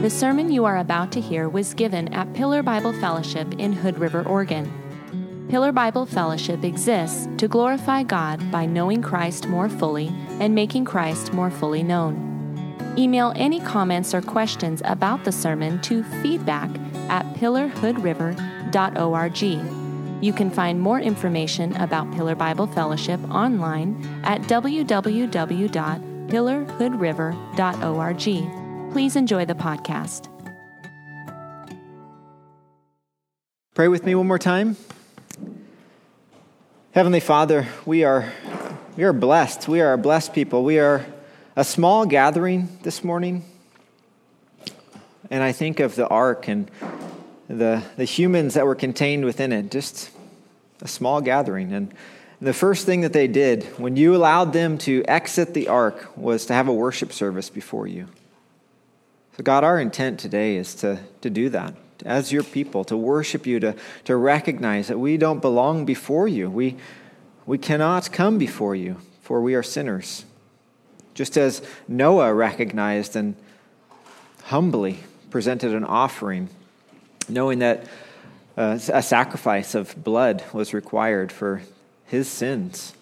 The sermon you are about to hear was given at Pillar Bible Fellowship in Hood River, Oregon. Pillar Bible Fellowship exists to glorify God by knowing Christ more fully and making Christ more fully known. Email any comments or questions about the sermon to feedback at pillarhoodriver.org. You can find more information about Pillar Bible Fellowship online at www.pillarhoodriver.org. Please enjoy the podcast. Pray with me one more time. Heavenly Father, we are, we are blessed. We are a blessed people. We are a small gathering this morning. And I think of the ark and the, the humans that were contained within it, just a small gathering. And the first thing that they did when you allowed them to exit the ark was to have a worship service before you. So, God, our intent today is to, to do that as your people, to worship you, to, to recognize that we don't belong before you. We, we cannot come before you, for we are sinners. Just as Noah recognized and humbly presented an offering, knowing that uh, a sacrifice of blood was required for his sins.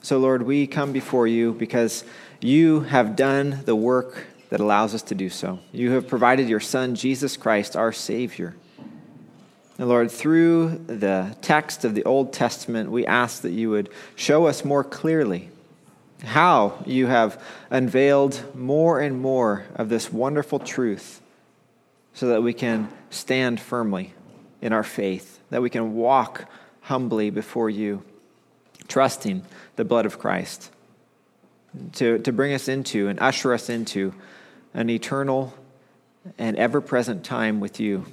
So, Lord, we come before you because you have done the work that allows us to do so. You have provided your Son, Jesus Christ, our Savior. And Lord, through the text of the Old Testament, we ask that you would show us more clearly how you have unveiled more and more of this wonderful truth so that we can stand firmly in our faith, that we can walk humbly before you, trusting the blood of Christ to, to bring us into and usher us into an eternal and ever present time with you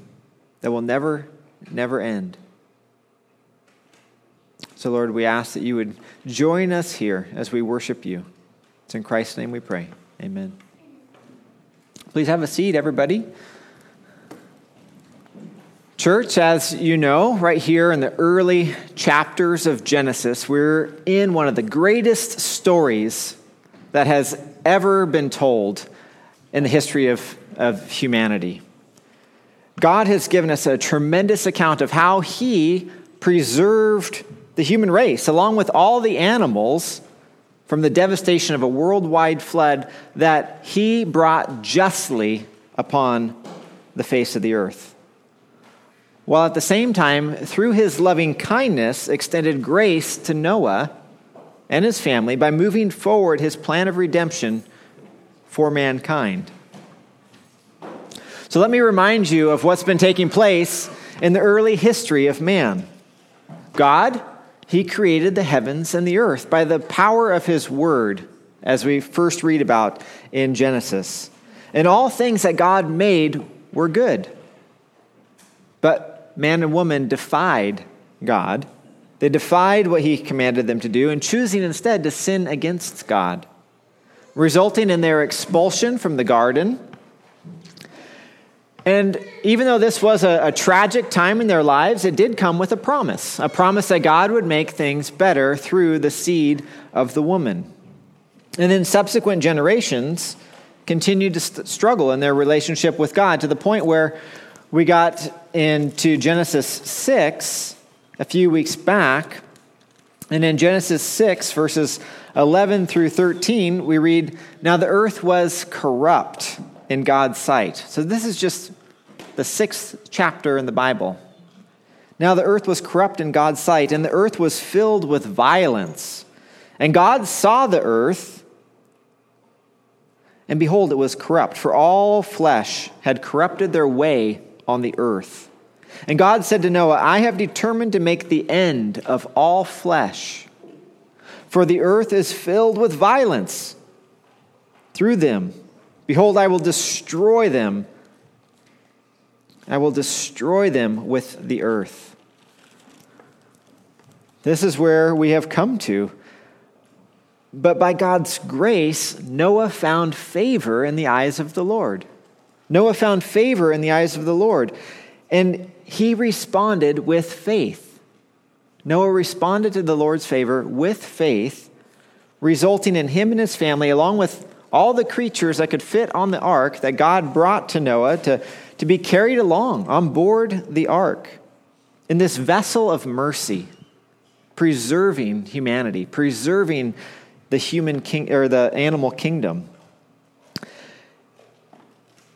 that will never, never end. So, Lord, we ask that you would join us here as we worship you. It's in Christ's name we pray. Amen. Please have a seat, everybody. Church, as you know, right here in the early chapters of Genesis, we're in one of the greatest stories that has ever been told in the history of, of humanity. God has given us a tremendous account of how He preserved the human race, along with all the animals, from the devastation of a worldwide flood that He brought justly upon the face of the earth. While at the same time, through His loving kindness, extended grace to Noah and his family by moving forward His plan of redemption for mankind. So let me remind you of what's been taking place in the early history of man. God, He created the heavens and the earth by the power of His word, as we first read about in Genesis. And all things that God made were good. But man and woman defied God. They defied what He commanded them to do and choosing instead to sin against God, resulting in their expulsion from the garden and even though this was a, a, tragic time in their lives, it did come with a promise a promise that God would make things better through the seed of the woman. And then subsequent generations continued to st- struggle in their relationship with God to the point where we got into Genesis 6 a few weeks back. And in Genesis 6, verses 11 through 13, we read, Now the earth was corrupt in God's sight. So this is just the sixth chapter in the Bible. Now the earth was corrupt in God's sight, and the earth was filled with violence. And God saw the earth, and behold, it was corrupt, for all flesh had corrupted their way on the earth. And God said to Noah, I have determined to make the end of all flesh, for the earth is filled with violence through them. Behold, I will destroy them I will destroy them with the earth. This is where we have come to. But by God's grace, Noah found favor in the eyes of the Lord. Noah found favor in the eyes of the Lord, and he responded with faith. Noah responded to the Lord's favor with faith, resulting in him and his family, along with all the creatures that could fit on the ark that God brought to Noah to, to be carried along on board the ark in this vessel of mercy, preserving humanity, preserving the human king or the animal kingdom.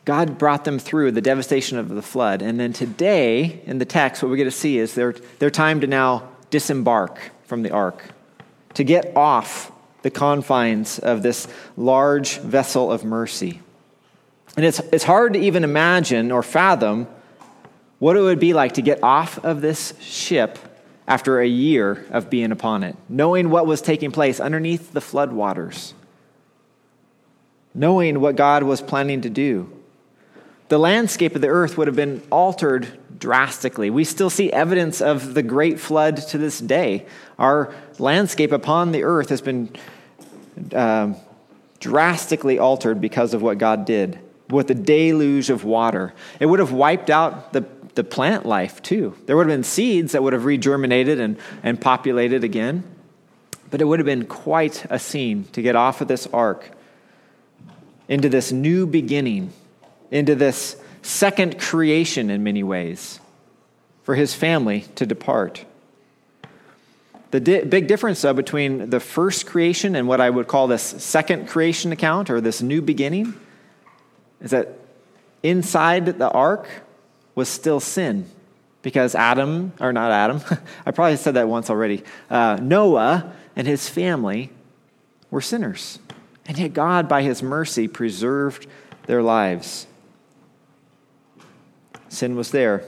God brought them through the devastation of the flood. And then today, in the text, what we get to see is their, their time to now disembark from the ark, to get off the confines of this large vessel of mercy. And it's, it's hard to even imagine or fathom what it would be like to get off of this ship after a year of being upon it, knowing what was taking place underneath the floodwaters, knowing what God was planning to do the landscape of the earth would have been altered drastically. We still see evidence of the great flood to this day. Our landscape upon the earth has been uh, drastically altered because of what God did with the deluge of water. It would have wiped out the, the plant life too. There would have been seeds that would have regerminated and, and populated again. But it would have been quite a scene to get off of this ark into this new beginning into this second creation in many ways for his family to depart. The di- big difference, though, between the first creation and what I would call this second creation account or this new beginning is that inside the ark was still sin because Adam, or not Adam, I probably said that once already, uh, Noah and his family were sinners. And yet God, by his mercy, preserved their lives. Sin was there.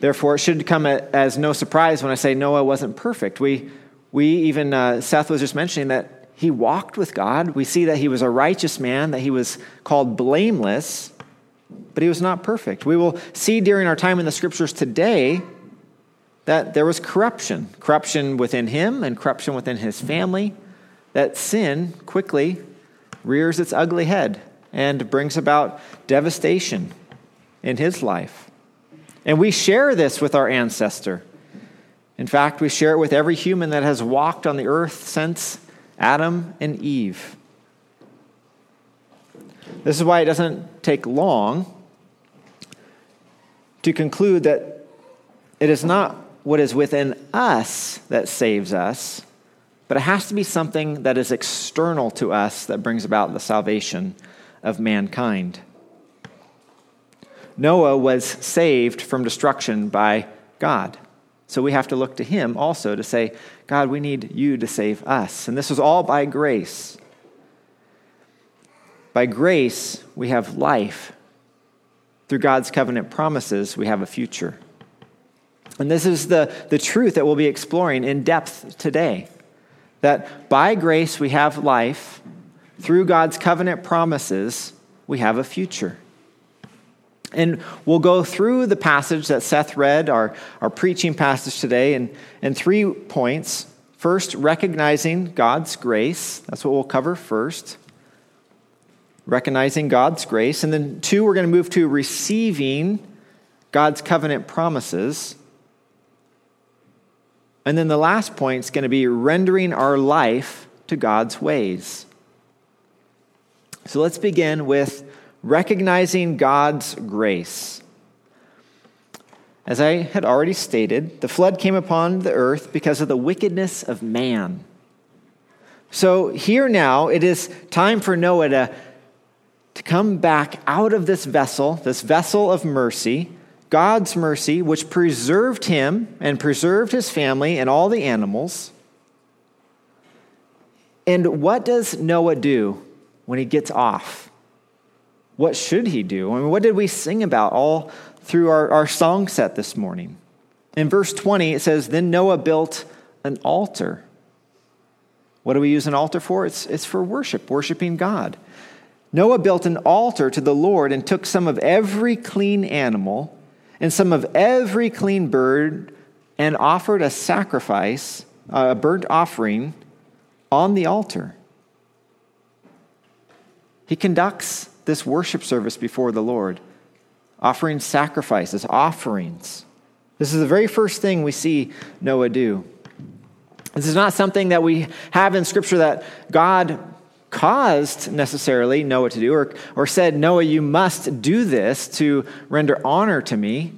Therefore, it should come as no surprise when I say Noah wasn't perfect. We, we even, uh, Seth was just mentioning that he walked with God. We see that he was a righteous man, that he was called blameless, but he was not perfect. We will see during our time in the scriptures today that there was corruption corruption within him and corruption within his family, that sin quickly rears its ugly head and brings about devastation in his life. And we share this with our ancestor. In fact, we share it with every human that has walked on the earth since Adam and Eve. This is why it doesn't take long to conclude that it is not what is within us that saves us, but it has to be something that is external to us that brings about the salvation of mankind. Noah was saved from destruction by God. So we have to look to him also to say, God, we need you to save us. And this was all by grace. By grace, we have life. Through God's covenant promises, we have a future. And this is the, the truth that we'll be exploring in depth today. That by grace, we have life through God's covenant promises, we have a future. And we'll go through the passage that Seth read, our, our preaching passage today, in, in three points. First, recognizing God's grace. That's what we'll cover first. Recognizing God's grace. And then, two, we're going to move to receiving God's covenant promises. And then the last point is going to be rendering our life to God's ways. So let's begin with recognizing God's grace. As I had already stated, the flood came upon the earth because of the wickedness of man. So here now, it is time for Noah to, to come back out of this vessel, this vessel of mercy, God's mercy, which preserved him and preserved his family and all the animals. And what does Noah do? When he gets off? What should he do? I mean, what did we sing about all through our, our song set this morning? In verse 20, it says, Then Noah built an altar. What do we use an altar for? It's, it's for worship, worshiping God. Noah built an altar to the Lord and took some of every clean animal and some of every clean bird and offered a sacrifice, a burnt offering, on the altar. He conducts this worship service before the Lord, offering sacrifices, offerings. This is the very first thing we see Noah do. This is not something that we have in Scripture that God caused necessarily Noah to do or, or said, Noah, you must do this to render honor to me,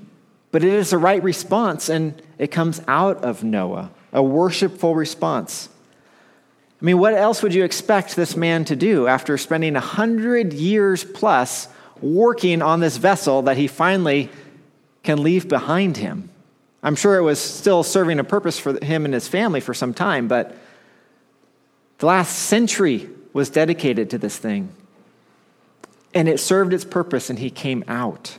but it is the right response and it comes out of Noah, a worshipful response. I mean, what else would you expect this man to do after spending a hundred years plus working on this vessel that he finally can leave behind him? I'm sure it was still serving a purpose for him and his family for some time, but the last century was dedicated to this thing. And it served its purpose, and he came out.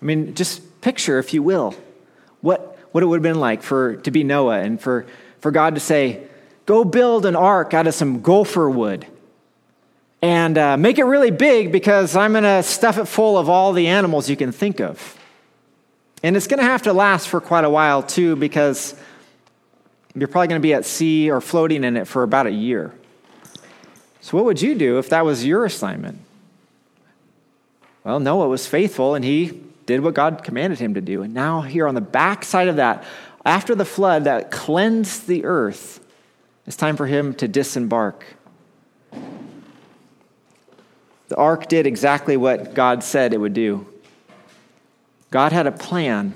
I mean, just picture, if you will, what, what it would have been like for, to be Noah and for, for God to say, Go build an ark out of some gopher wood and uh, make it really big because I'm going to stuff it full of all the animals you can think of. And it's going to have to last for quite a while, too, because you're probably going to be at sea or floating in it for about a year. So, what would you do if that was your assignment? Well, Noah was faithful and he did what God commanded him to do. And now, here on the backside of that, after the flood that cleansed the earth, it's time for him to disembark. The ark did exactly what God said it would do. God had a plan.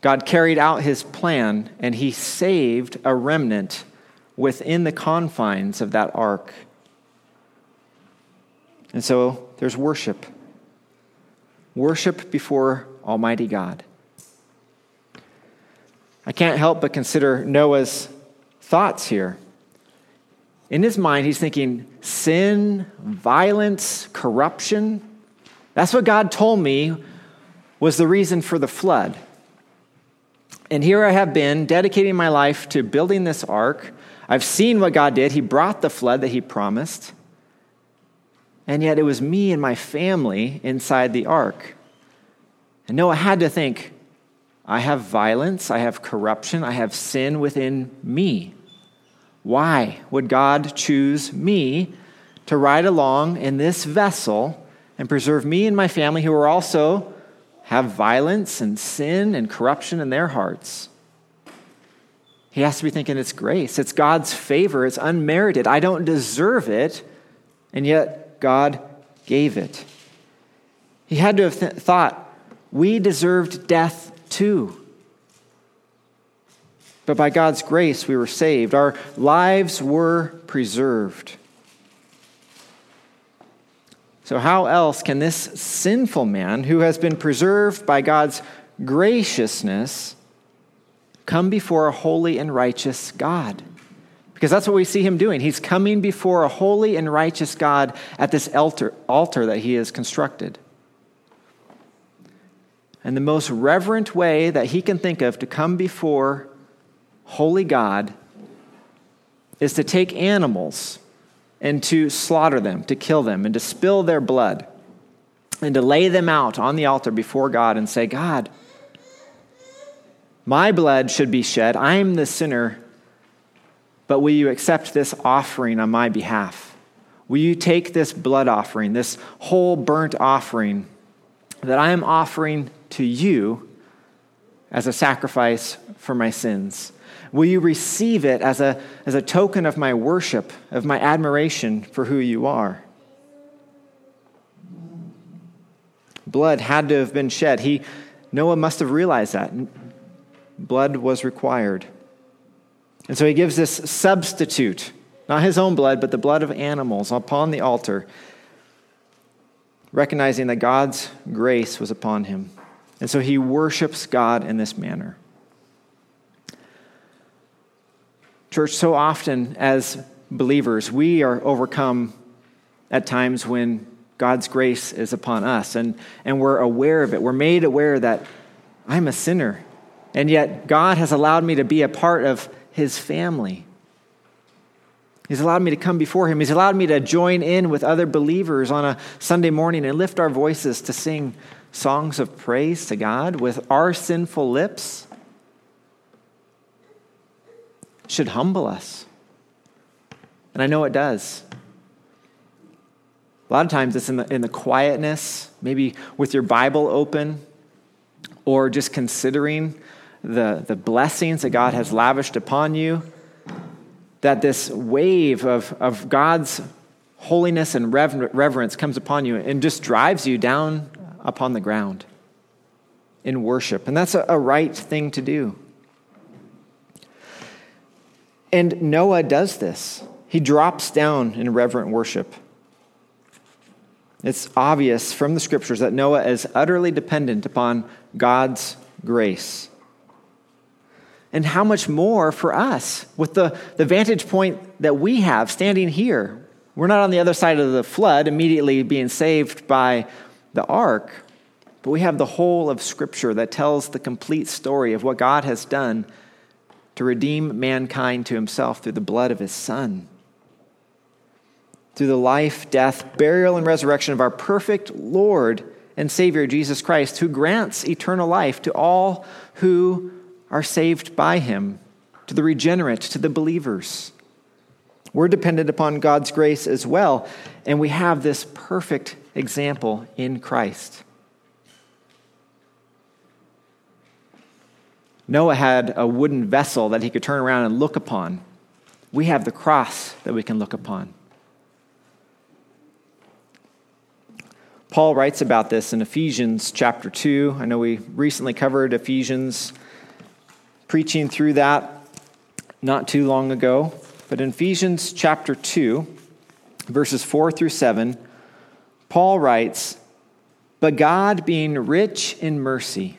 God carried out his plan, and he saved a remnant within the confines of that ark. And so there's worship worship before Almighty God. I can't help but consider Noah's thoughts here. In his mind, he's thinking sin, violence, corruption. That's what God told me was the reason for the flood. And here I have been dedicating my life to building this ark. I've seen what God did. He brought the flood that He promised. And yet it was me and my family inside the ark. And Noah had to think I have violence, I have corruption, I have sin within me. Why would God choose me to ride along in this vessel and preserve me and my family who are also have violence and sin and corruption in their hearts. He has to be thinking it's grace, it's God's favor, it's unmerited. I don't deserve it, and yet God gave it. He had to have th- thought, we deserved death too. But by God's grace, we were saved. Our lives were preserved. So, how else can this sinful man, who has been preserved by God's graciousness, come before a holy and righteous God? Because that's what we see him doing. He's coming before a holy and righteous God at this altar, altar that he has constructed. And the most reverent way that he can think of to come before holy God is to take animals and to slaughter them, to kill them, and to spill their blood, and to lay them out on the altar before God and say, God, my blood should be shed. I'm the sinner, but will you accept this offering on my behalf? Will you take this blood offering, this whole burnt offering that I am offering to you as a sacrifice for my sins? Will you receive it as a, as a token of my worship, of my admiration for who you are? Blood had to have been shed. He, Noah must have realized that. Blood was required. And so he gives this substitute, not his own blood, but the blood of animals upon the altar, recognizing that God's grace was upon him. And so he worships God in this manner. Church, so often as believers, we are overcome at times when God's grace is upon us and, and we're aware of it. We're made aware that I'm a sinner, and yet God has allowed me to be a part of His family. He's allowed me to come before Him. He's allowed me to join in with other believers on a Sunday morning and lift our voices to sing songs of praise to God with our sinful lips should humble us. And I know it does. A lot of times it's in the, in the quietness, maybe with your Bible open, or just considering the, the blessings that God has lavished upon you. that this wave of, of God's holiness and reverence comes upon you and just drives you down upon the ground in worship. And that's a, a right thing to do. And Noah does this. He drops down in reverent worship. It's obvious from the scriptures that Noah is utterly dependent upon God's grace. And how much more for us with the, the vantage point that we have standing here. We're not on the other side of the flood, immediately being saved by the ark, but we have the whole of Scripture that tells the complete story of what God has done to redeem mankind to himself through the blood of his Son. Through the life, death, burial, and resurrection of our perfect Lord and Savior, Jesus Christ, who grants eternal life to all who are saved by him, to the regenerate, to the believers. We're dependent upon God's grace as well, and we have this perfect example in Christ. Noah had a wooden vessel that he could turn around and look upon. We have the cross that we can look upon. Paul writes about this in Ephesians chapter 2. I know we recently covered Ephesians, preaching through that not too long ago. But in Ephesians chapter 2, verses 4 through 7, Paul writes, But God, being rich in mercy,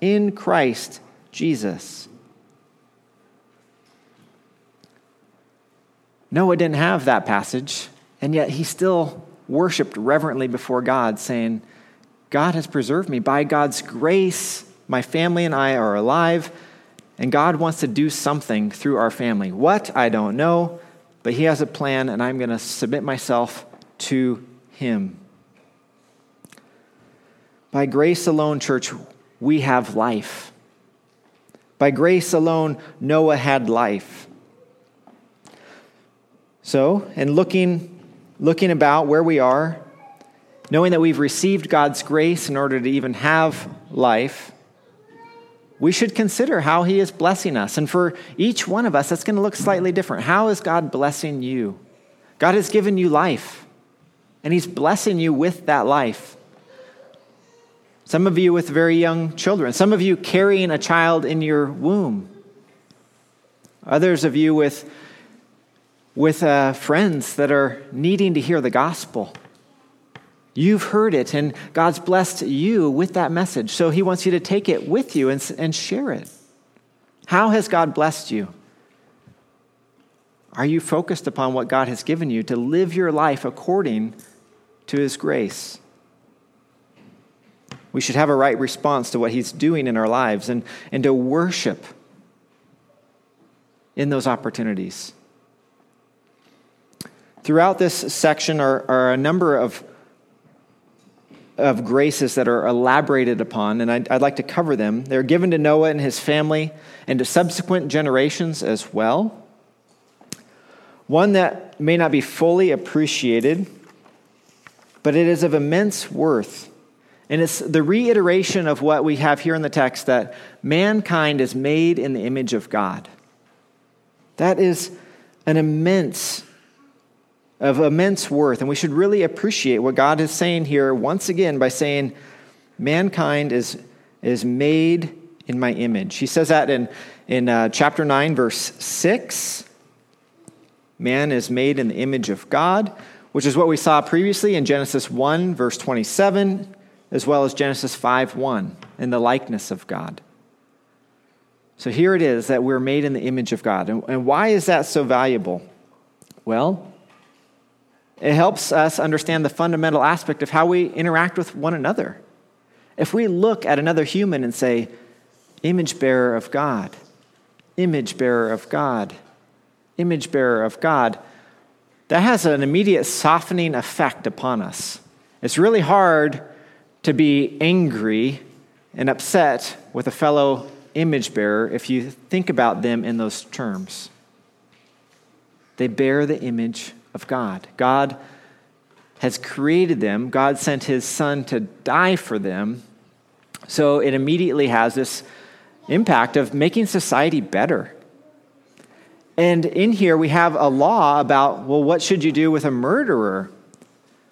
in Christ Jesus. Noah didn't have that passage, and yet he still worshiped reverently before God, saying, God has preserved me. By God's grace, my family and I are alive, and God wants to do something through our family. What? I don't know, but He has a plan, and I'm going to submit myself to Him. By grace alone, church, we have life. By grace alone, Noah had life. So, in looking, looking about where we are, knowing that we've received God's grace in order to even have life, we should consider how He is blessing us. And for each one of us, that's going to look slightly different. How is God blessing you? God has given you life, and He's blessing you with that life. Some of you with very young children, some of you carrying a child in your womb, others of you with, with uh, friends that are needing to hear the gospel. You've heard it, and God's blessed you with that message. So He wants you to take it with you and, and share it. How has God blessed you? Are you focused upon what God has given you to live your life according to His grace? We should have a right response to what He's doing in our lives and, and to worship in those opportunities. Throughout this section are, are a number of, of graces that are elaborated upon, and I'd, I'd like to cover them. They're given to Noah and his family and to subsequent generations as well. One that may not be fully appreciated, but it is of immense worth and it's the reiteration of what we have here in the text that mankind is made in the image of God. That is an immense, of immense worth. And we should really appreciate what God is saying here once again by saying, mankind is, is made in my image. He says that in, in uh, chapter 9, verse 6. Man is made in the image of God, which is what we saw previously in Genesis 1, verse 27 as well as Genesis 5 1 in the likeness of God. So here it is that we're made in the image of God. And, and why is that so valuable? Well, it helps us understand the fundamental aspect of how we interact with one another. If we look at another human and say, image bearer of God, image bearer of God, image bearer of God, that has an immediate softening effect upon us. It's really hard to be angry and upset with a fellow image bearer if you think about them in those terms. They bear the image of God. God has created them, God sent his son to die for them. So it immediately has this impact of making society better. And in here, we have a law about, well, what should you do with a murderer?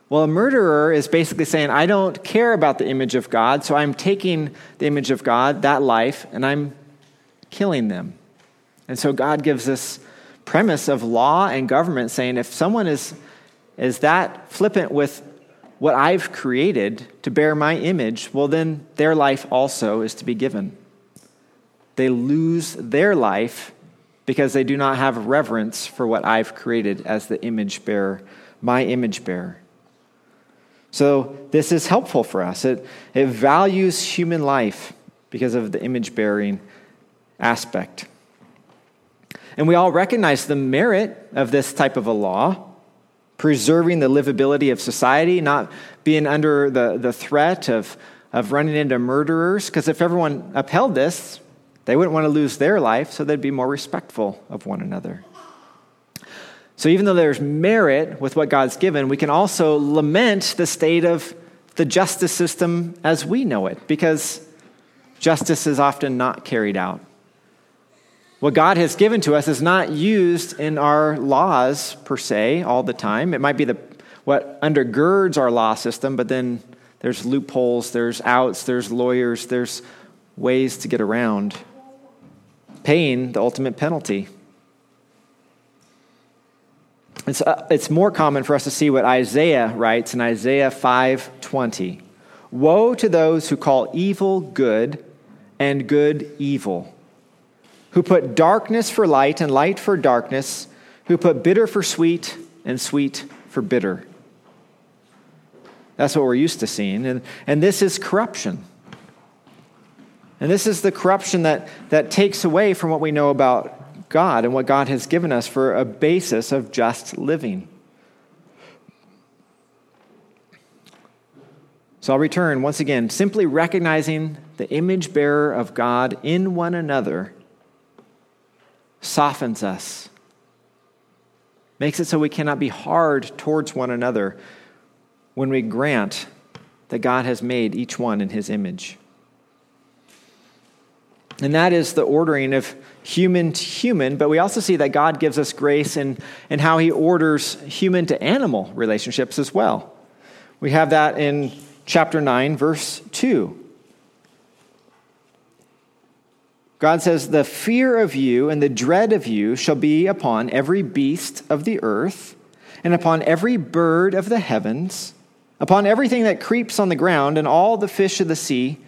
Well, a murderer is basically saying, I don't care about the image of God, so I'm taking the image of God, that life, and I'm killing them. And so God gives this premise of law and government saying if someone is, is that flippant with what I've created to bear my image, well, then their life also is to be given. They lose their life because they do not have reverence for what I've created as the image bearer, my image bearer. So, this is helpful for us. It, it values human life because of the image bearing aspect. And we all recognize the merit of this type of a law, preserving the livability of society, not being under the, the threat of, of running into murderers. Because if everyone upheld this, they wouldn't want to lose their life, so they'd be more respectful of one another. So even though there's merit with what God's given, we can also lament the state of the justice system as we know it, because justice is often not carried out. What God has given to us is not used in our laws per se all the time. It might be the, what undergirds our law system, but then there's loopholes, there's outs, there's lawyers, there's ways to get around paying the ultimate penalty. It's, uh, it's more common for us to see what Isaiah writes in Isaiah 5:20. Woe to those who call evil good and good evil who put darkness for light and light for darkness, who put bitter for sweet and sweet for bitter. That's what we're used to seeing. And, and this is corruption. And this is the corruption that, that takes away from what we know about God and what God has given us for a basis of just living. So I'll return once again, simply recognizing the image bearer of God in one another softens us, makes it so we cannot be hard towards one another when we grant that God has made each one in his image. And that is the ordering of human to human, but we also see that God gives us grace in, in how he orders human to animal relationships as well. We have that in chapter 9, verse 2. God says, The fear of you and the dread of you shall be upon every beast of the earth, and upon every bird of the heavens, upon everything that creeps on the ground, and all the fish of the sea.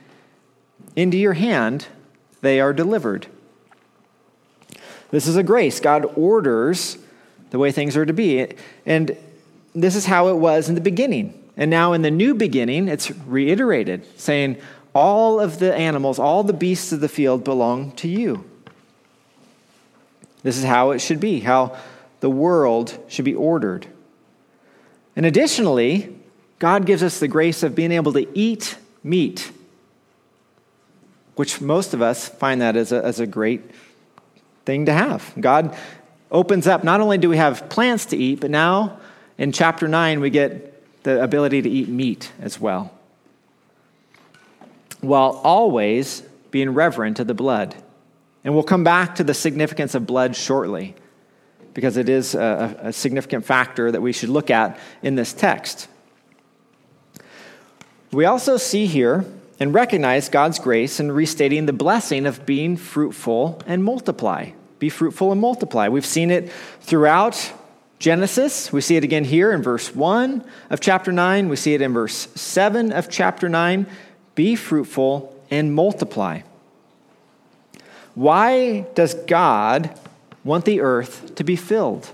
Into your hand they are delivered. This is a grace. God orders the way things are to be. And this is how it was in the beginning. And now in the new beginning, it's reiterated, saying, all of the animals, all the beasts of the field belong to you. This is how it should be, how the world should be ordered. And additionally, God gives us the grace of being able to eat meat, which most of us find that as a, as a great thing to have. God opens up, not only do we have plants to eat, but now in chapter 9, we get the ability to eat meat as well while always being reverent to the blood. And we'll come back to the significance of blood shortly because it is a, a, significant factor that we should look at in this text. We also see here and recognize God's grace in restating the blessing of being fruitful and multiply. Be fruitful and multiply. We've seen it throughout Genesis. We see it again here in verse 1 of chapter 9. We see it in verse 7 of chapter 9 be fruitful, and multiply. Why does God want the earth to be filled?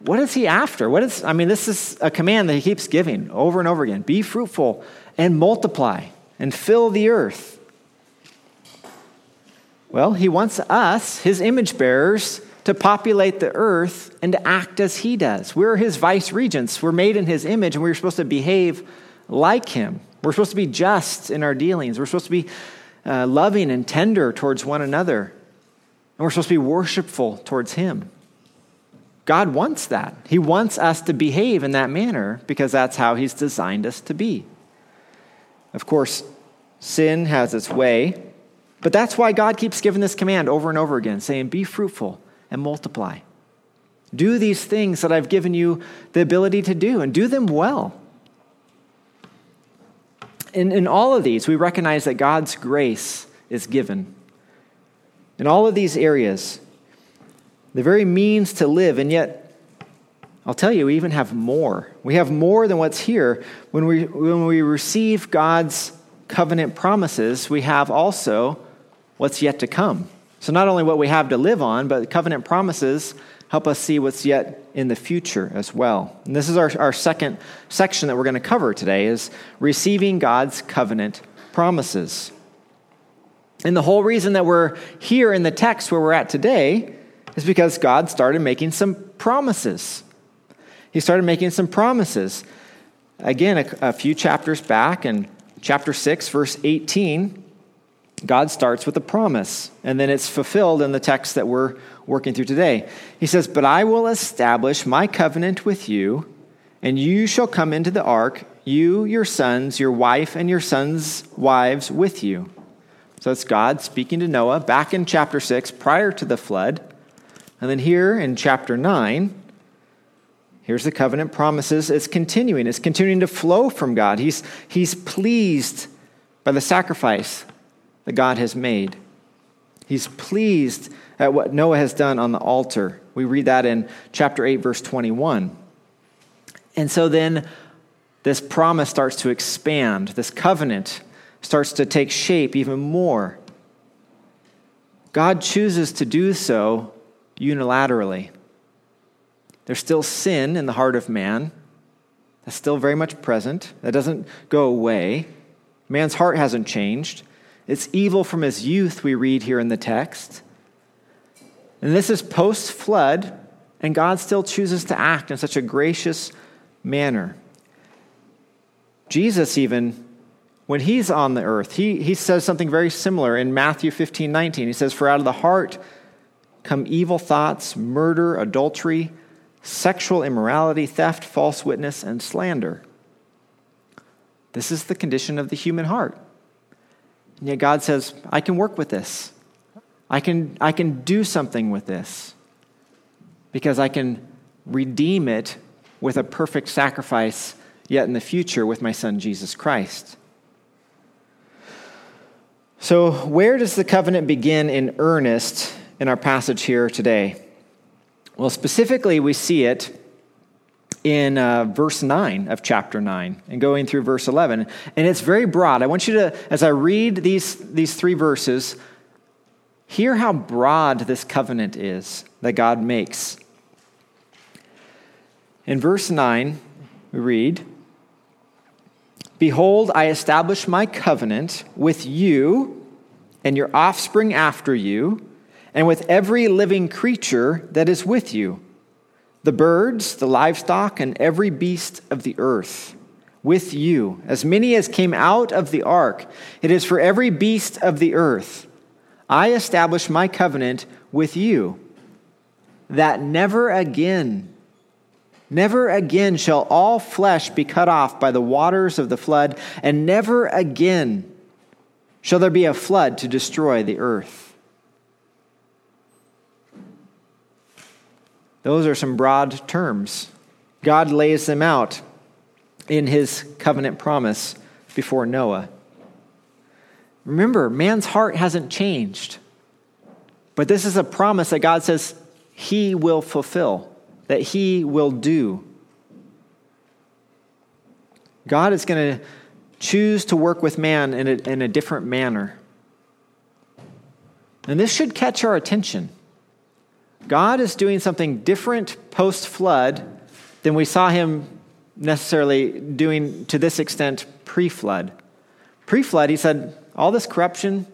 What is he after? What is I mean this is a command that he keeps giving over and over again. Be fruitful and multiply and fill the earth. Well, he wants us, his image bearers, to populate the earth and to act as he does. We're his vice regents. We're made in his image, and we're supposed to behave like him. We're supposed to be just in our dealings. We're supposed to be uh, loving and tender towards one another. And we're supposed to be worshipful towards him. God wants that. He wants us to behave in that manner because that's how he's designed us to be. Of course, sin has its way, but that's why God keeps giving this command over and over again, saying, Be fruitful and multiply. Do these things that I've given you the ability to do, and do them well. In, in all of these, we recognize that God's grace is given. In all of these areas, the very means to live, and yet, I'll tell you, we even have more. We have more than what's here. When we, when we receive God's covenant promises, we have also what's yet to come. So, not only what we have to live on, but covenant promises help us see what's yet in the future as well. And this is our, our second section that we're going to cover today is receiving God's covenant promises. And the whole reason that we're here in the text where we're at today is because God started making some promises. He started making some promises. Again, a, a few chapters back in chapter 6, verse 18, God starts with a promise, and then it's fulfilled in the text that we're working through today. He says, But I will establish my covenant with you, and you shall come into the ark, you, your sons, your wife, and your sons' wives with you. So it's God speaking to Noah back in chapter 6, prior to the flood. And then here in chapter 9, here's the covenant promises. It's continuing, it's continuing to flow from God. He's, he's pleased by the sacrifice that God has made. He's pleased at what Noah has done on the altar. We read that in chapter 8, verse 21. And so then this promise starts to expand, this covenant starts to take shape even more. God chooses to do so unilaterally. There's still sin in the heart of man. That's still very much present. That doesn't go away. Man's heart hasn't changed. It's evil from his youth, we read here in the text. And this is post flood, and God still chooses to act in such a gracious manner. Jesus, even when he's on the earth, he, he says something very similar in Matthew 15 19. He says, For out of the heart come evil thoughts, murder, adultery, sexual immorality, theft, false witness, and slander. This is the condition of the human heart. And yet God says, I can work with this. I can, I can do something with this because I can redeem it with a perfect sacrifice yet in the future with my son Jesus Christ. So, where does the covenant begin in earnest in our passage here today? Well, specifically, we see it in uh, verse 9 of chapter 9 and going through verse 11. And it's very broad. I want you to, as I read these, these three verses, hear how broad this covenant is that God makes. In verse 9, we read, Behold, I establish my covenant with you and your offspring after you, and with every living creature that is with you the birds, the livestock, and every beast of the earth with you, as many as came out of the ark. It is for every beast of the earth. I establish my covenant with you, that never again, never again shall all flesh be cut off by the waters of the flood, and never again shall there be a flood to destroy the earth. Those are some broad terms. God lays them out in his covenant promise before Noah. Remember, man's heart hasn't changed. But this is a promise that God says he will fulfill, that he will do. God is going to choose to work with man in a, in a different manner. And this should catch our attention. God is doing something different post flood than we saw him necessarily doing to this extent pre flood. Pre flood, he said, all this corruption,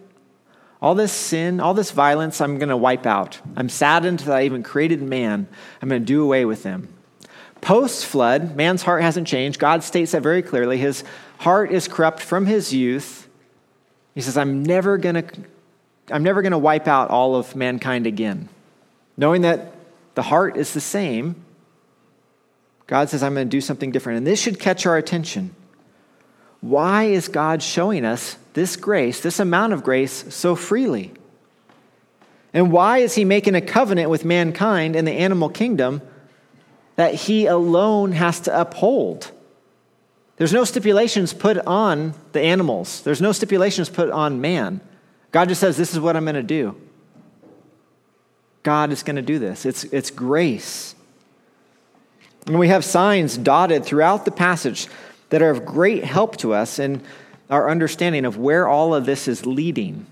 All this sin, all this violence, I'm going to wipe out. I'm saddened that I even created man. I'm going to do away with them. Post flood, man's heart hasn't changed. God states that very clearly. His heart is corrupt from his youth. He says, I'm never going to. I'm never going to wipe out all of mankind again. Knowing that the heart is the same, God says, I'm going to do something different. And this should catch our attention. Why is God showing us this grace, this amount of grace, so freely? And why is He making a covenant with mankind in the animal kingdom that He alone has to uphold? There's no stipulations put on the animals, there's no stipulations put on man. God just says, This is what I'm going to do. God is going to do this. It's, it's grace. And we have signs dotted throughout the passage that are of great help to us in our understanding of where all of this is leading.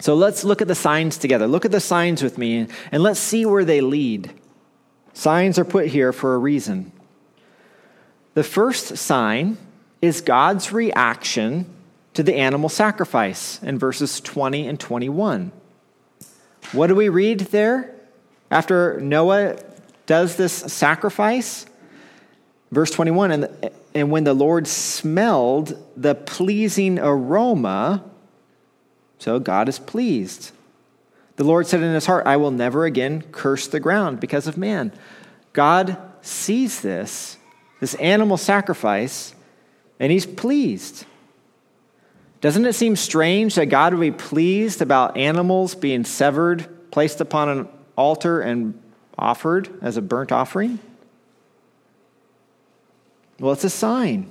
So let's look at the signs together. Look at the signs with me and let's see where they lead. Signs are put here for a reason. The first sign is God's reaction to the animal sacrifice in verses 20 and 21. What do we read there? After Noah does this sacrifice, verse 21 and, and when the Lord smelled the pleasing aroma, so God is pleased. The Lord said in his heart, I will never again curse the ground because of man. God sees this, this animal sacrifice, and he's pleased. Doesn't it seem strange that God would be pleased about animals being severed, placed upon an altar, and offered as a burnt offering? Well, it's a sign.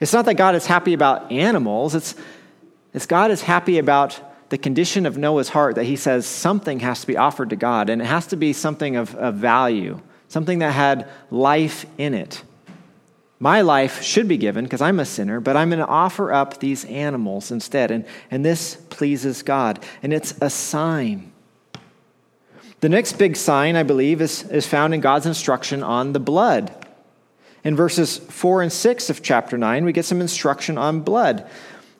It's not that God is happy about animals, it's, it's God is happy about the condition of Noah's heart that he says something has to be offered to God, and it has to be something of, of value, something that had life in it. My life should be given because I'm a sinner, but I'm going to offer up these animals instead. And, and this pleases God. And it's a sign. The next big sign, I believe, is, is found in God's instruction on the blood. In verses 4 and 6 of chapter 9, we get some instruction on blood.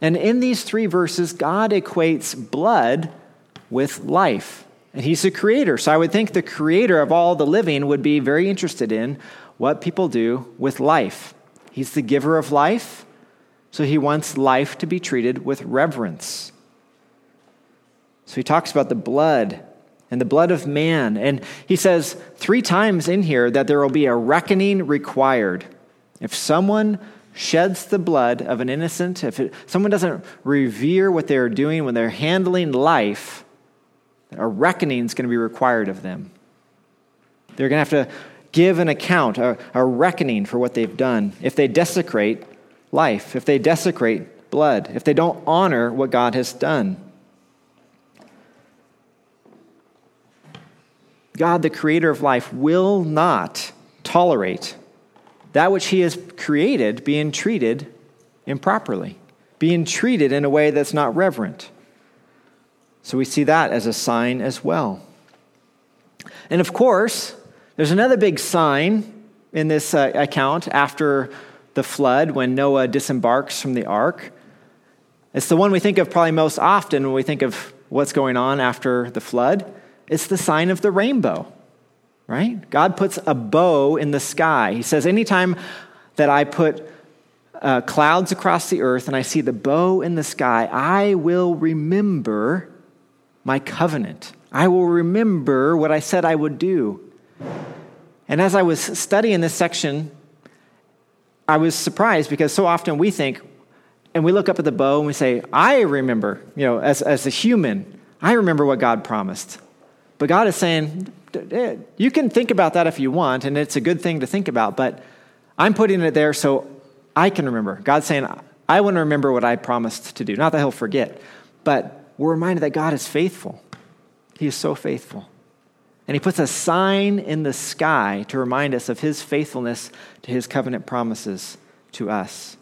And in these three verses, God equates blood with life. And He's the creator. So I would think the creator of all the living would be very interested in what people do with life. He's the giver of life, so he wants life to be treated with reverence. So he talks about the blood and the blood of man. And he says three times in here that there will be a reckoning required. If someone sheds the blood of an innocent, if it, someone doesn't revere what they're doing when they're handling life, a reckoning is going to be required of them. They're going to have to give an account, a, a reckoning for what they've done. If they desecrate life, if they desecrate blood, if they don't honor what God has done. God, the creator of life, will not tolerate that which he has created being treated improperly, being treated in a way that's not reverent. So we see that as a sign as well. And of course, there's another big sign in this uh, account after the flood when Noah disembarks from the ark. It's the one we think of probably most often when we think of what's going on after the flood. It's the sign of the rainbow, right? God puts a bow in the sky. He says, anytime that I put uh, clouds across the earth and I see the bow in the sky, I will remember my covenant. I will remember what I said I would do. And as I was studying this section, I was surprised because so often we think, and we look up at the bow and we say, I remember, you know, as, as a human, I remember what God promised. But God is saying, eh, you can think about that if you want, and it's a good thing to think about, but I'm putting it there so I can remember. God's saying, I want to remember what I promised to do. Not that He'll forget, but we're reminded that God is faithful. He is so faithful. And he puts a sign in the sky to remind us of his faithfulness to his covenant promises to us.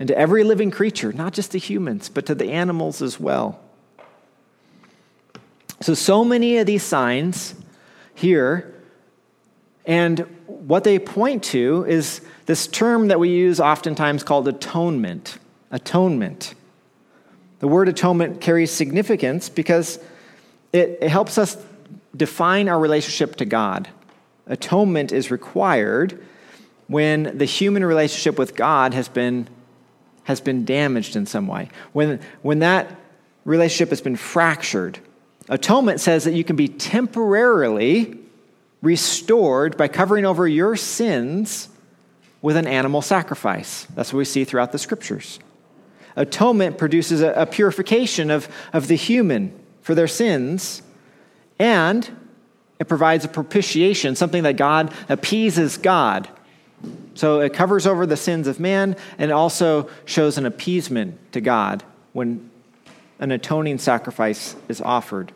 And to every living creature, not just to humans, but to the animals as well. So, so many of these signs here, and what they point to is this term that we use oftentimes called atonement. Atonement. The word atonement carries significance because it, it helps us define our relationship to God. Atonement is required when the human relationship with God has been, has been damaged in some way. When, when that relationship has been fractured. Atonement says that you can be temporarily restored by covering over your sins with an animal sacrifice. That's what we see throughout the scriptures. Atonement produces a, a purification of, of the human for their sins, and it provides a propitiation, something that God appeases God. So it covers over the sins of man and also shows an appeasement to God when an atoning sacrifice is offered.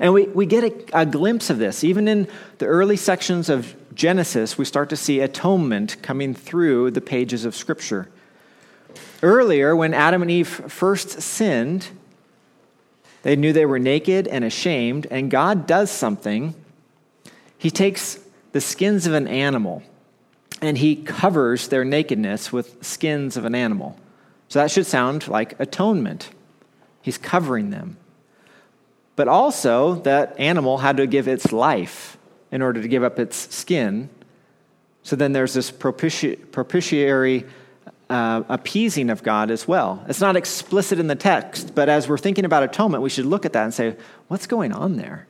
And we, we get a, a, glimpse of this. Even in the early sections of Genesis, we start to see atonement coming through the pages of Scripture. Earlier, when Adam and Eve first sinned, they knew they were naked and ashamed, and God does something. He takes the skins of an animal and he covers their nakedness with skins of an animal. So that should sound like atonement. He's covering them. But also, that animal had to give its life in order to give up its skin. So then there's this propiti- propitiatory uh, appeasing of God as well. It's not explicit in the text, but as we're thinking about atonement, we should look at that and say, what's going on there?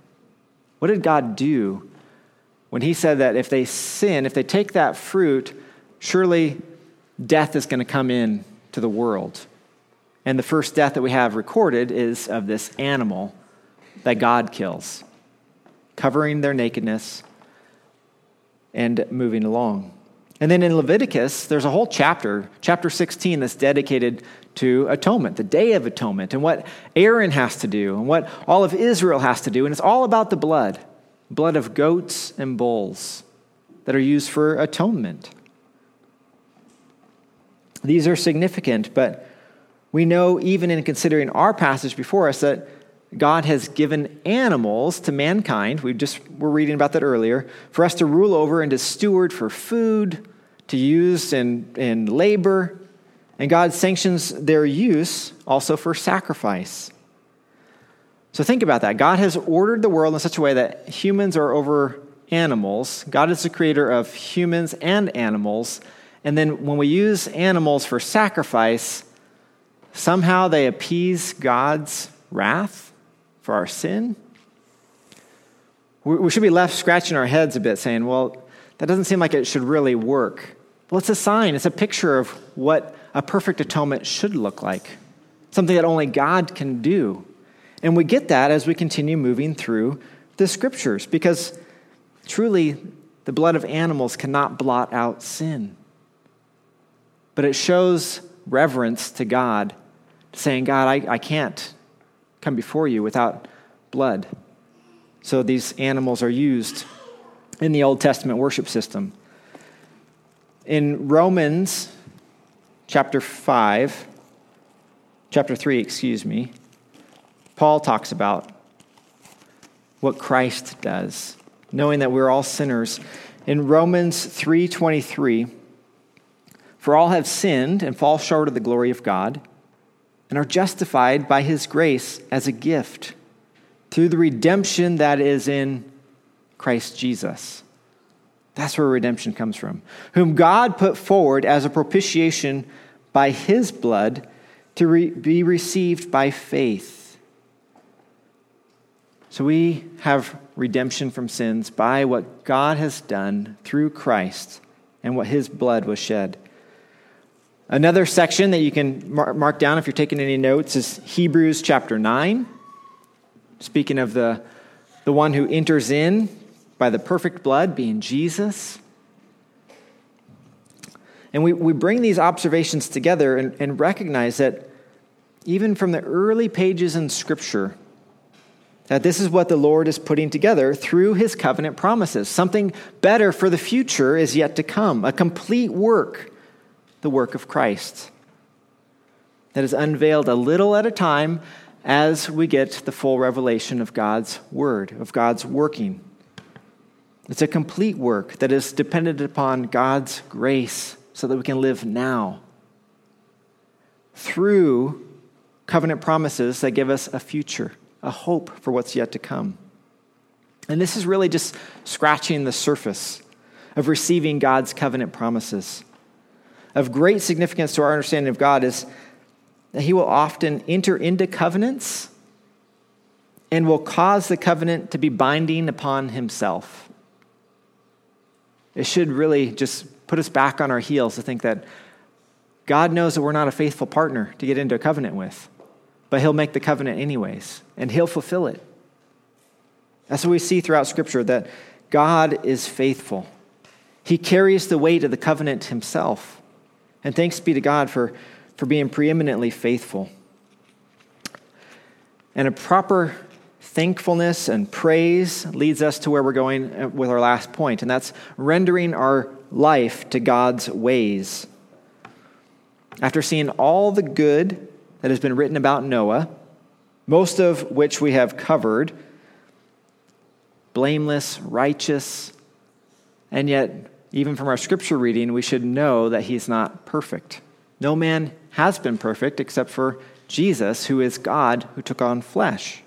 What did God do when He said that if they sin, if they take that fruit, surely death is going to come in to the world? And the first death that we have recorded is of this animal that God kills, covering their nakedness and moving along. And then in Leviticus, there's a whole chapter, chapter 16, that's dedicated to atonement, the Day of Atonement, and what Aaron has to do, and what all of Israel has to do. And it's all about the blood blood of goats and bulls that are used for atonement. These are significant, but we know, even in considering our passage before us, that God has given animals to mankind. We just were reading about that earlier, for us to rule over and to steward for food, to use in, in labor. And God sanctions their use also for sacrifice. So think about that. God has ordered the world in such a way that humans are over animals. God is the creator of humans and animals. And then when we use animals for sacrifice, somehow they appease God's wrath for our sin. We should be left scratching our heads a bit, saying, well, that doesn't seem like it should really work. Well, it's a sign, it's a picture of what a perfect atonement should look like, something that only God can do. And we get that as we continue moving through the scriptures, because truly, the blood of animals cannot blot out sin. But it shows reverence to God, saying, God, I, I can't come before you without blood. So these animals are used in the Old Testament worship system. In Romans chapter 5, chapter 3, excuse me, Paul talks about what Christ does, knowing that we're all sinners. In Romans 3:23, for all have sinned and fall short of the glory of God and are justified by his grace as a gift through the redemption that is in Christ Jesus. That's where redemption comes from. Whom God put forward as a propitiation by his blood to re- be received by faith. So we have redemption from sins by what God has done through Christ and what his blood was shed. Another section that you can mark down if you're taking any notes is Hebrews chapter 9. Speaking of the, the one who enters in by the perfect blood being Jesus. And we, we bring these observations together and, and recognize that even from the early pages in Scripture, that this is what the Lord is putting together through his covenant promises. Something better for the future is yet to come, a complete work, the work of Christ, that is unveiled a little at a time as we get the full revelation of God's word, of God's working. It's a complete work that is dependent upon God's grace so that we can live now. Through covenant promises that give us a future, a hope for what's yet to come. And this is really just scratching the surface of receiving God's covenant promises. Of great significance to our understanding of God is that He will often enter into covenants and will cause the covenant to be binding upon Himself. It should really just put us back on our heels to think that God knows that we're not a faithful partner to get into a covenant with, but He'll make the covenant anyways, and He'll fulfill it. That's what we see throughout Scripture that God is faithful. He carries the weight of the covenant Himself. And thanks be to God for, for being preeminently faithful. And a proper thankfulness and praise leads us to where we're going uh, with our last point, and that's rendering our life to God's ways. After seeing all the good that has been written about Noah, most of which we have covered, blameless, righteous, and yet, even from our scripture reading, we should know that he's not perfect. No man has been perfect except for Jesus, who is God who took on flesh.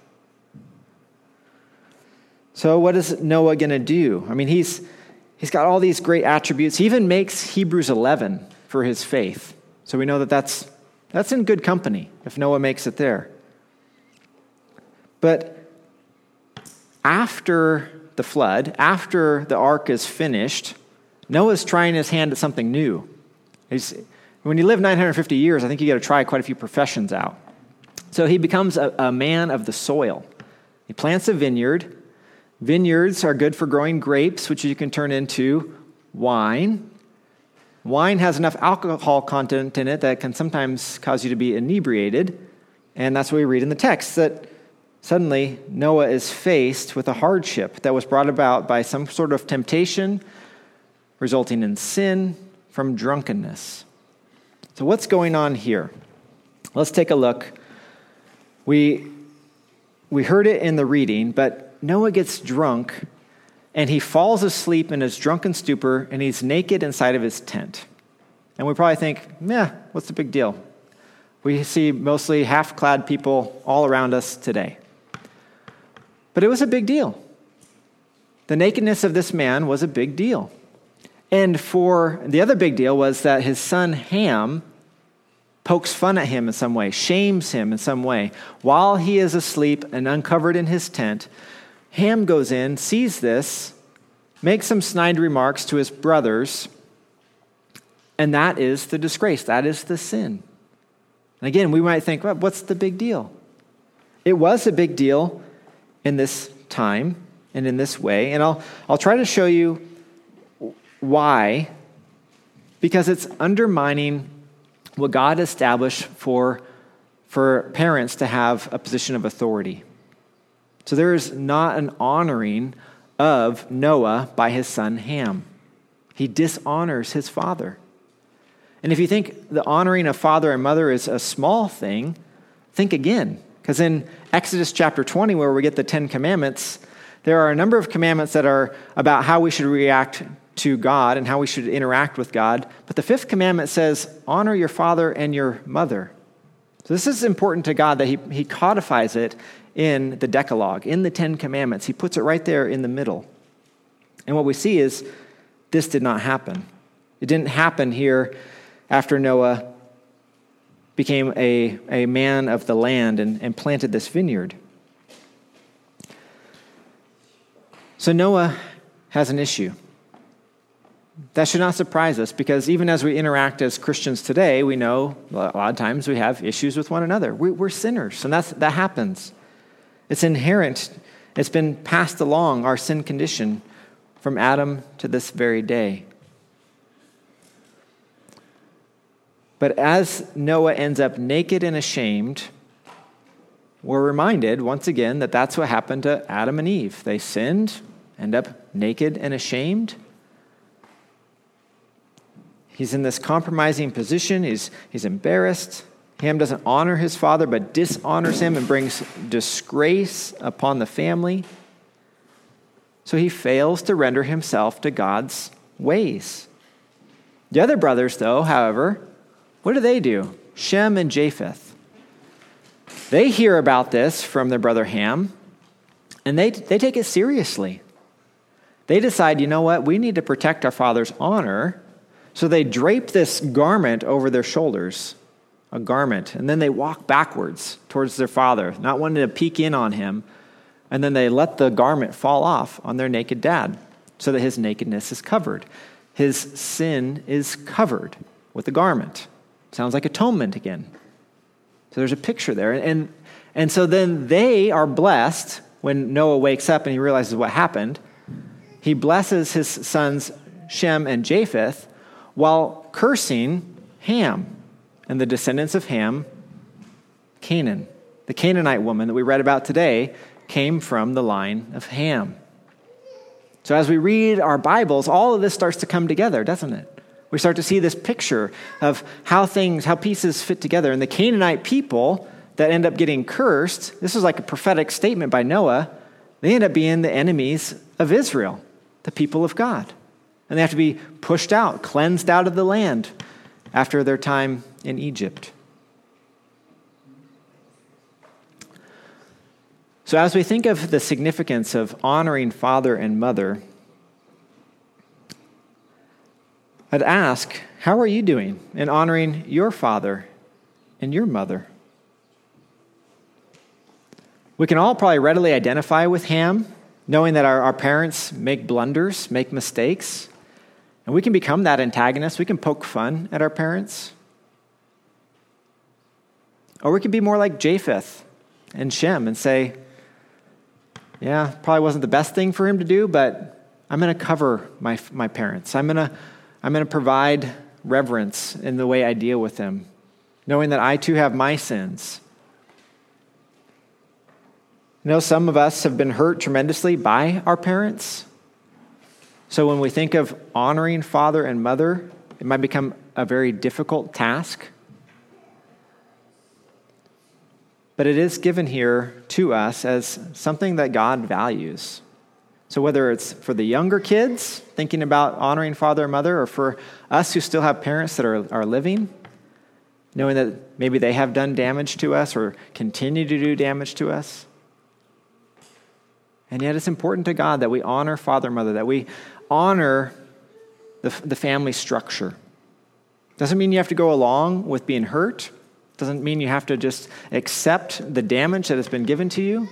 So, what is Noah going to do? I mean, he's, he's got all these great attributes. He even makes Hebrews 11 for his faith. So, we know that that's, that's in good company if Noah makes it there. But after the flood, after the ark is finished, Noah's trying his hand at something new. He's, when you live 950 years, I think you got to try quite a few professions out. So he becomes a, a man of the soil. He plants a vineyard. Vineyards are good for growing grapes, which you can turn into wine. Wine has enough alcohol content in it that can sometimes cause you to be inebriated. And that's what we read in the text that suddenly Noah is faced with a hardship that was brought about by some sort of temptation resulting in sin from drunkenness. So, what's going on here? Let's take a look. We, we heard it in the reading, but Noah gets drunk and he falls asleep in his drunken stupor and he's naked inside of his tent. And we probably think, yeah, what's the big deal? We see mostly half clad people all around us today. But it was a big deal. The nakedness of this man was a big deal. And for the other big deal was that his son Ham pokes fun at him in some way, shames him in some way. While he is asleep and uncovered in his tent, Ham goes in, sees this, makes some snide remarks to his brothers, and that is the disgrace. That is the sin. And again, we might think, well, what's the big deal? It was a big deal in this time and in this way, and I'll, I'll try to show you why, because it's undermining what God established for, for parents to have a position of authority. So there is not an honoring of Noah by his son Ham. He dishonors his father. And if you think the honoring of father and mother is a small thing, think again. Because in Exodus chapter 20, where we get the Ten Commandments, there are a number of commandments that are about how we should react to God and how we should interact with God. But the fifth commandment says, honor your father and your mother. So this is important to God that He, he codifies it in the Decalogue, in the Ten Commandments. He puts it right there in the middle. And what we see is this did not happen. It didn't happen here after Noah became a, a man of the land and, and planted this vineyard. So Noah has an issue. That should not surprise us because even as we interact as Christians today, we know a lot of times we have issues with one another. We, are sinners, and that's, that happens. It's inherent, it's been passed along, our sin condition, from Adam to this very day. But as Noah ends up naked and ashamed, we're reminded once again that that's what happened to Adam and Eve. They sinned, end up naked and ashamed. He's in this compromising position. He's, he's embarrassed. Ham doesn't honor his father, but dishonors him and brings disgrace upon the family. So he fails to render himself to God's ways. The other brothers, though, however, what do they do? Shem and Japheth. they hear about this from their brother Ham, and they, they take it seriously. They decide, you know what, we need to protect our father's honor. So they drape this garment over their shoulders, a garment, and then they walk backwards towards their father, not wanting to peek in on him. And then they let the garment fall off on their naked dad so that his nakedness is covered. His sin is covered with the garment. Sounds like atonement again. So there's a picture there. And, and so then they are blessed when Noah wakes up and he realizes what happened he blesses his sons Shem and Japheth while cursing Ham and the descendants of Ham, Canaan. The Canaanite woman that we read about today came from the line of Ham. So as we read our Bibles, all of this starts to come together, doesn't it? We start to see this picture of how things, how pieces fit together. And the Canaanite people that end up getting cursed, this is like a prophetic statement by Noah, they end up being the enemies of Israel the people of God. And they have to be pushed out, cleansed out of the land after their time in Egypt. So, as we think of the significance of honoring father and mother, I'd ask, how are you doing in honoring your father and your mother? We can all probably readily identify with Ham knowing that our, our parents make blunders, make mistakes, and we can become that antagonist. We can poke fun at our parents. Or we can be more like Japheth and Shem and say, yeah, probably wasn't the best thing for him to do, but I'm going to cover my, my parents. I'm going to I'm going to provide reverence in the way I deal with them, knowing that I too have my sins. You know, some of us have been hurt tremendously by our parents. So when we think of honoring father and mother, it might become a very difficult task. But it is given here to us as something that God values. So, whether it's for the younger kids thinking about honoring father and mother, or for us who still have parents that are, are living, knowing that maybe they have done damage to us or continue to do damage to us, and yet, it's important to God that we honor father and mother, that we honor the, the family structure. Doesn't mean you have to go along with being hurt, doesn't mean you have to just accept the damage that has been given to you.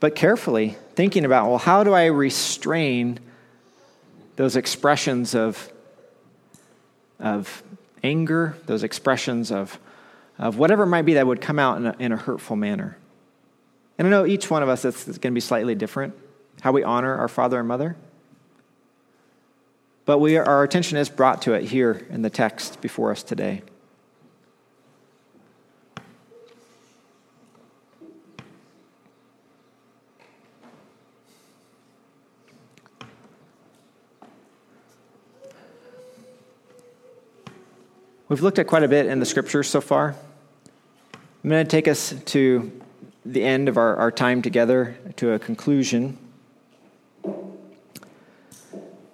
But carefully thinking about, well, how do I restrain those expressions of, of anger, those expressions of, of whatever it might be that would come out in a, in a hurtful manner? And I know each one of us is going to be slightly different, how we honor our father and mother. But we, our attention is brought to it here in the text before us today. We've looked at quite a bit in the scriptures so far. I'm going to take us to the end of our, our time together to a conclusion.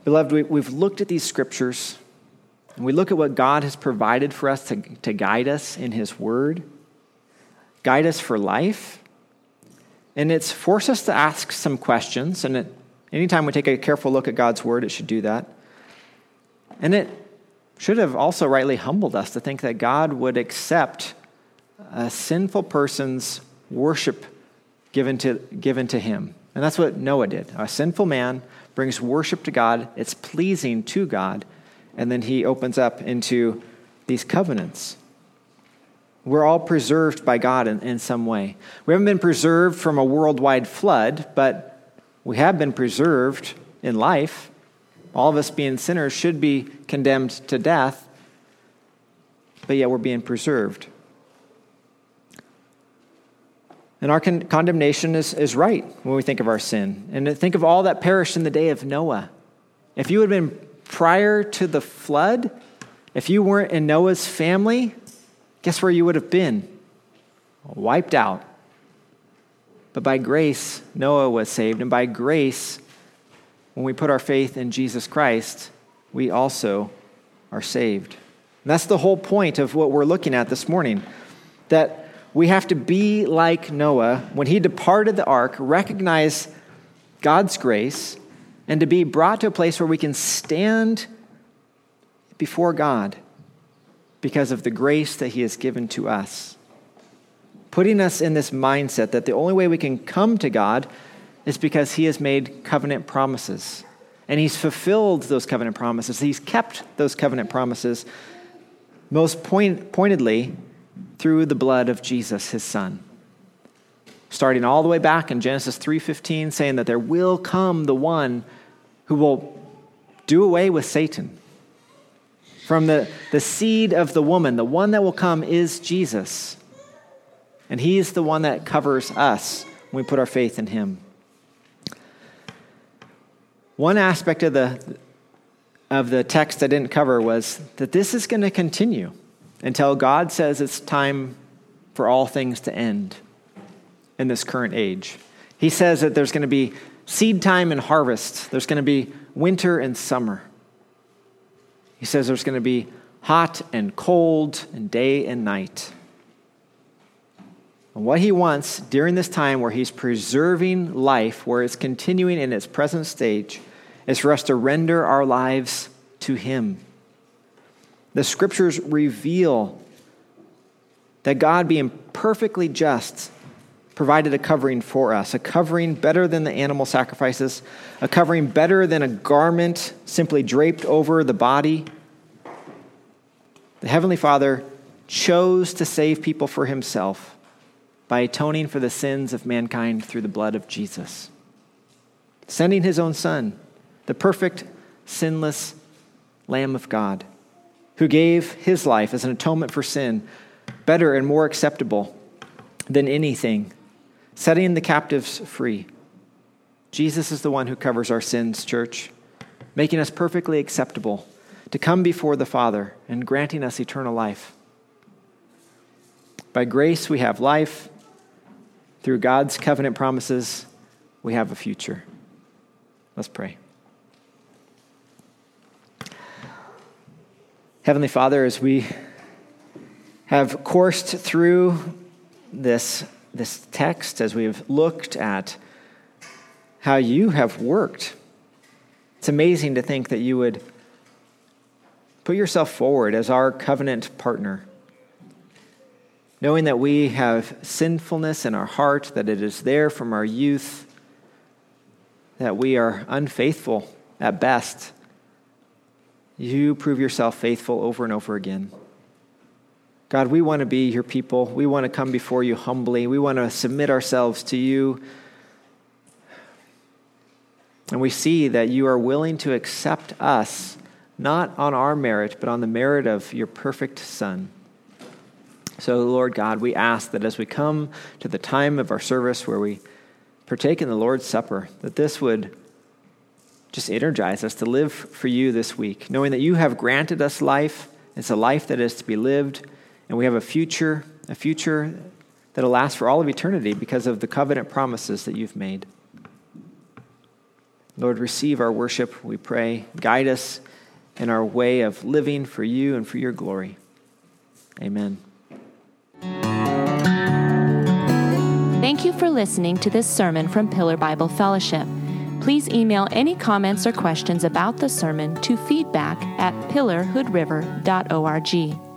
Beloved, we, we've looked at these scriptures and we look at what God has provided for us to, to guide us in His Word, guide us for life. And it's forced us to ask some questions. And it, anytime we take a careful look at God's Word, it should do that. And it should have also rightly humbled us to think that God would accept a sinful person's worship given to, given to him. And that's what Noah did. A sinful man brings worship to God, it's pleasing to God, and then he opens up into these covenants. We're all preserved by God in, in some way. We haven't been preserved from a worldwide flood, but we have been preserved in life. All of us being sinners should be condemned to death, but yet we're being preserved. And our con- condemnation is, is right when we think of our sin. And think of all that perished in the day of Noah. If you had been prior to the flood, if you weren't in Noah's family, guess where you would have been? Wiped out. But by grace, Noah was saved. And by grace, when we put our faith in Jesus Christ, we also are saved. And that's the whole point of what we're looking at this morning that we have to be like Noah when he departed the ark, recognize God's grace, and to be brought to a place where we can stand before God because of the grace that he has given to us. Putting us in this mindset that the only way we can come to God is because he has made covenant promises. And he's fulfilled those covenant promises. He's kept those covenant promises most point, pointedly through the blood of Jesus, his son. Starting all the way back in Genesis 3:15 saying that there will come the one who will do away with Satan. From the, the seed of the woman, the one that will come is Jesus. And he is the one that covers us when we put our faith in him. One aspect of the, of the text I didn't cover was that this is going to continue until God says it's time for all things to end in this current age. He says that there's going to be seed time and harvest, there's going to be winter and summer. He says there's going to be hot and cold and day and night. And what he wants during this time where he's preserving life, where it's continuing in its present stage, is for us to render our lives to him. The scriptures reveal that God, being perfectly just, provided a covering for us, a covering better than the animal sacrifices, a covering better than a garment simply draped over the body. The Heavenly Father chose to save people for himself by atoning for the sins of mankind through the blood of Jesus, sending his own Son, the perfect, sinless Lamb of God, who gave his life as an atonement for sin, better and more acceptable than anything, setting the captives free. Jesus is the one who covers our sins, church, making us perfectly acceptable to come before the Father and granting us eternal life. By grace, we have life. Through God's covenant promises, we have a future. Let's pray. Heavenly Father, as we have coursed through this, this text, as we've looked at how you have worked, it's amazing to think that you would put yourself forward as our covenant partner, knowing that we have sinfulness in our heart, that it is there from our youth, that we are unfaithful at best you prove yourself faithful over and over again. God, we want to be your people. We want to come before you humbly. We want to submit ourselves to you. And we see that you are willing to accept us, not on our merit, but on the merit of your perfect Son. So, Lord God, we ask that as we come to the time of our service where we partake in the Lord's Supper, that this would just energize us to live for you this week, knowing that you have granted us life. It's a life that is to be lived, and we have a future, a future that'll last for all of eternity because of the covenant promises that you've made. Lord, receive our worship, we pray. Guide us in our way of living for you and for your glory. Amen. Thank you for listening to this sermon from Pillar Bible Fellowship please email any comments or questions about the sermon to feedback at pillarhoodriver.org.